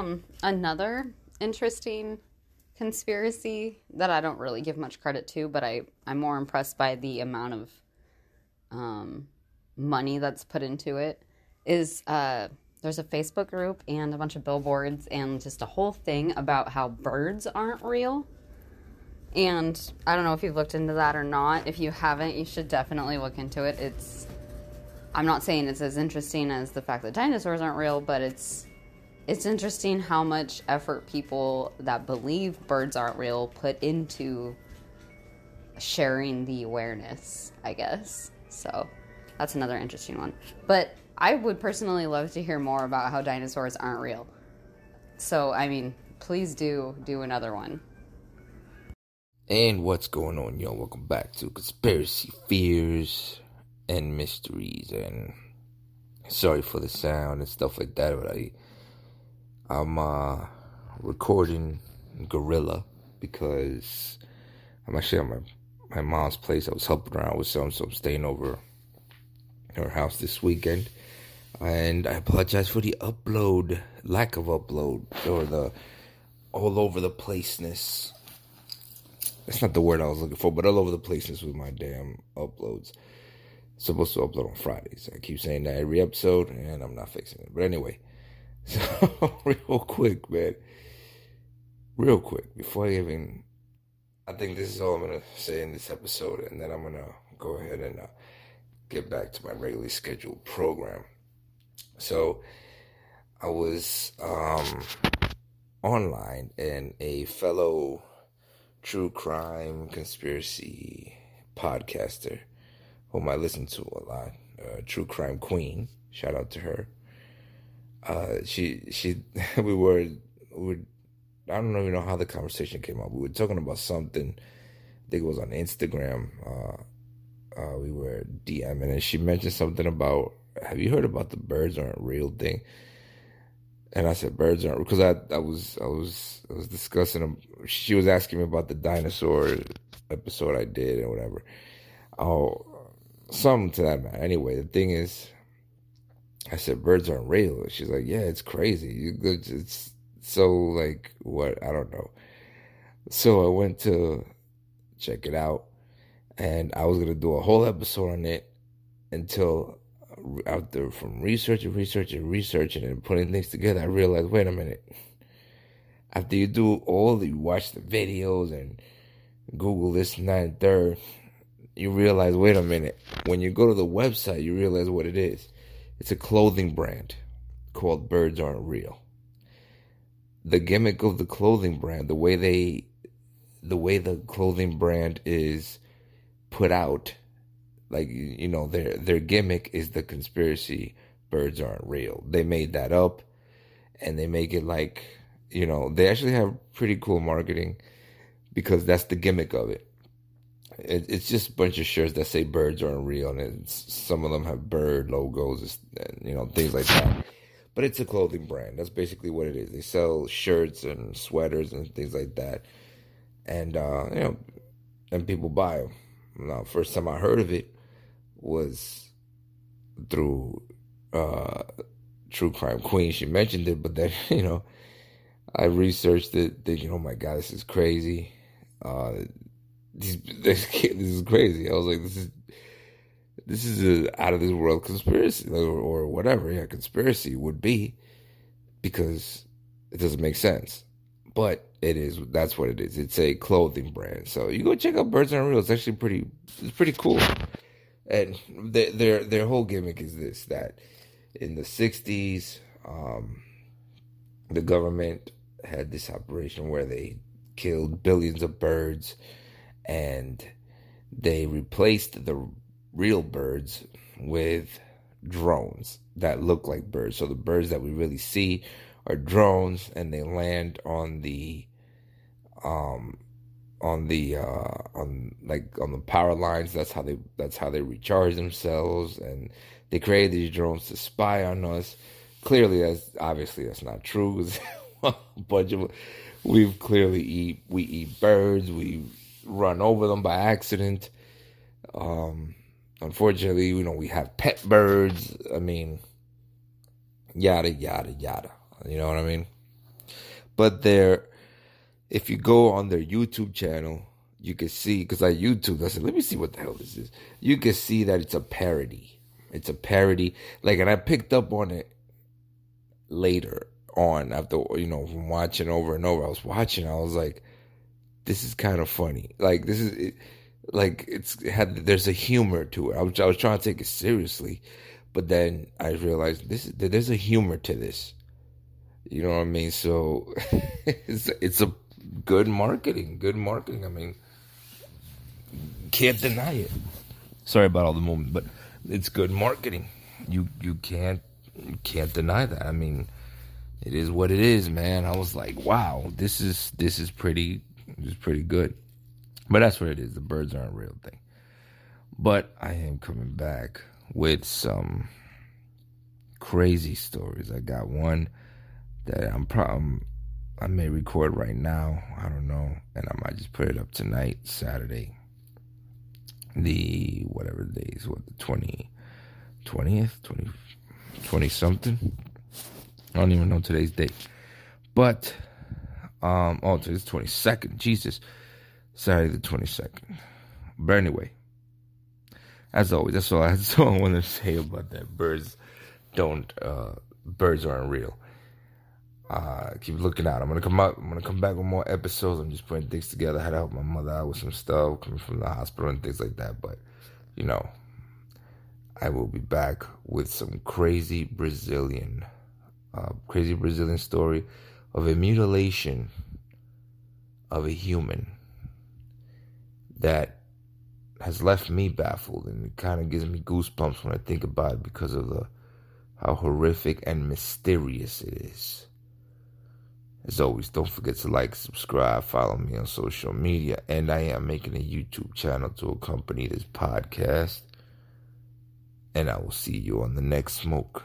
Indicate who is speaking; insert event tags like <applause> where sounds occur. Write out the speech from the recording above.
Speaker 1: Um, another interesting conspiracy that I don't really give much credit to, but I, I'm more impressed by the amount of um, money that's put into it is uh, there's a Facebook group and a bunch of billboards and just a whole thing about how birds aren't real. And I don't know if you've looked into that or not. If you haven't, you should definitely look into it. It's I'm not saying it's as interesting as the fact that dinosaurs aren't real, but it's it's interesting how much effort people that believe birds aren't real put into sharing the awareness, I guess. So that's another interesting one. But I would personally love to hear more about how dinosaurs aren't real. So, I mean, please do do another one.
Speaker 2: And what's going on, y'all? Welcome back to Conspiracy Fears and Mysteries. And sorry for the sound and stuff like that, but I, I'm uh, recording guerrilla because I'm actually at my, my mom's place. I was helping around with some, so I'm staying over her house this weekend. And I apologize for the upload, lack of upload, or the all over the placeness. That's not the word I was looking for, but all over the placeness with my damn uploads. supposed to upload on Fridays. I keep saying that every episode, and I'm not fixing it. But anyway, so <laughs> real quick, man. Real quick, before I even, I think this is all I'm gonna say in this episode, and then I'm gonna go ahead and uh, get back to my regularly scheduled program. So I was um, online and a fellow true crime conspiracy podcaster whom I listen to a lot, uh, True Crime Queen, shout out to her. Uh, she she <laughs> we were we were, I don't even know how the conversation came up. We were talking about something. I think it was on Instagram. Uh, uh, we were DMing, and she mentioned something about have you heard about the birds aren't real thing? And I said birds aren't because I I was I was I was discussing She was asking me about the dinosaur episode I did or whatever. Oh, something to that matter. Anyway, the thing is, I said birds aren't real. She's like, yeah, it's crazy. It's so like what I don't know. So I went to check it out, and I was gonna do a whole episode on it until out there from researching, and researching, researching, and putting things together, I realized, wait a minute. After you do all, you watch the videos and Google this and that and third, you realize, wait a minute. When you go to the website, you realize what it is. It's a clothing brand called Birds Aren't Real. The gimmick of the clothing brand, the way they, the way the clothing brand is put out like you know their their gimmick is the conspiracy birds aren't real they made that up and they make it like you know they actually have pretty cool marketing because that's the gimmick of it, it it's just a bunch of shirts that say birds aren't real and some of them have bird logos and you know things like that. But it's a clothing brand. That's basically what it is. They sell shirts and sweaters and things like that. And uh you know and people buy them now first time i heard of it was through uh, True Crime Queen. She mentioned it, but then <laughs> you know, I researched it, thinking, "Oh my god, this is crazy." Uh, <laughs> this, this, this is crazy. I was like, "This is." This is a out of this world conspiracy or, or whatever, yeah, conspiracy would be because it doesn't make sense. But it is that's what it is. It's a clothing brand. So you go check out Birds Aren't Real. It's actually pretty it's pretty cool and their their their whole gimmick is this that in the 60s um, the government had this operation where they killed billions of birds and they replaced the real birds with drones that look like birds. So the birds that we really see are drones and they land on the um on the uh on like on the power lines. That's how they that's how they recharge themselves and they created these drones to spy on us. Clearly that's obviously that's not true. <laughs> A bunch of we've clearly eat we eat birds we run over them by accident um unfortunately you know we have pet birds i mean yada yada yada you know what i mean but they're if you go on their YouTube channel, you can see because I YouTube. I said, let me see what the hell this is. You can see that it's a parody. It's a parody. Like, and I picked up on it later on after you know from watching over and over. I was watching. I was like, this is kind of funny. Like this is it, like it's it had there's a humor to it. I was I was trying to take it seriously, but then I realized this is, there's a humor to this. You know what I mean? So <laughs> it's it's a good marketing, good marketing. I mean, can't deny it. Sorry about all the moment, but it's good marketing. You you can't you can't deny that. I mean, it is what it is, man. I was like, wow, this is this is pretty this is pretty good. But that's what it is. The birds aren't a real thing. But I am coming back with some crazy stories. I got one that I'm probably I may record right now. I don't know, and I might just put it up tonight, Saturday, the whatever day is, what the 20, 20th, 20, 20 something. I don't even know today's date, but um, oh, today's twenty second. Jesus, Saturday the twenty second. But anyway, as always, that's all I, <laughs> that's all I want to say about that. Birds don't, uh, birds aren't real. Uh, keep looking out. I'm gonna come up. I'm gonna come back with more episodes. I'm just putting things together. I had to help my mother out with some stuff coming from the hospital and things like that. But you know, I will be back with some crazy Brazilian, uh, crazy Brazilian story of a mutilation of a human that has left me baffled, and it kind of gives me goosebumps when I think about it because of the how horrific and mysterious it is. As always, don't forget to like, subscribe, follow me on social media, and I am making a YouTube channel to accompany this podcast. And I will see you on the next smoke.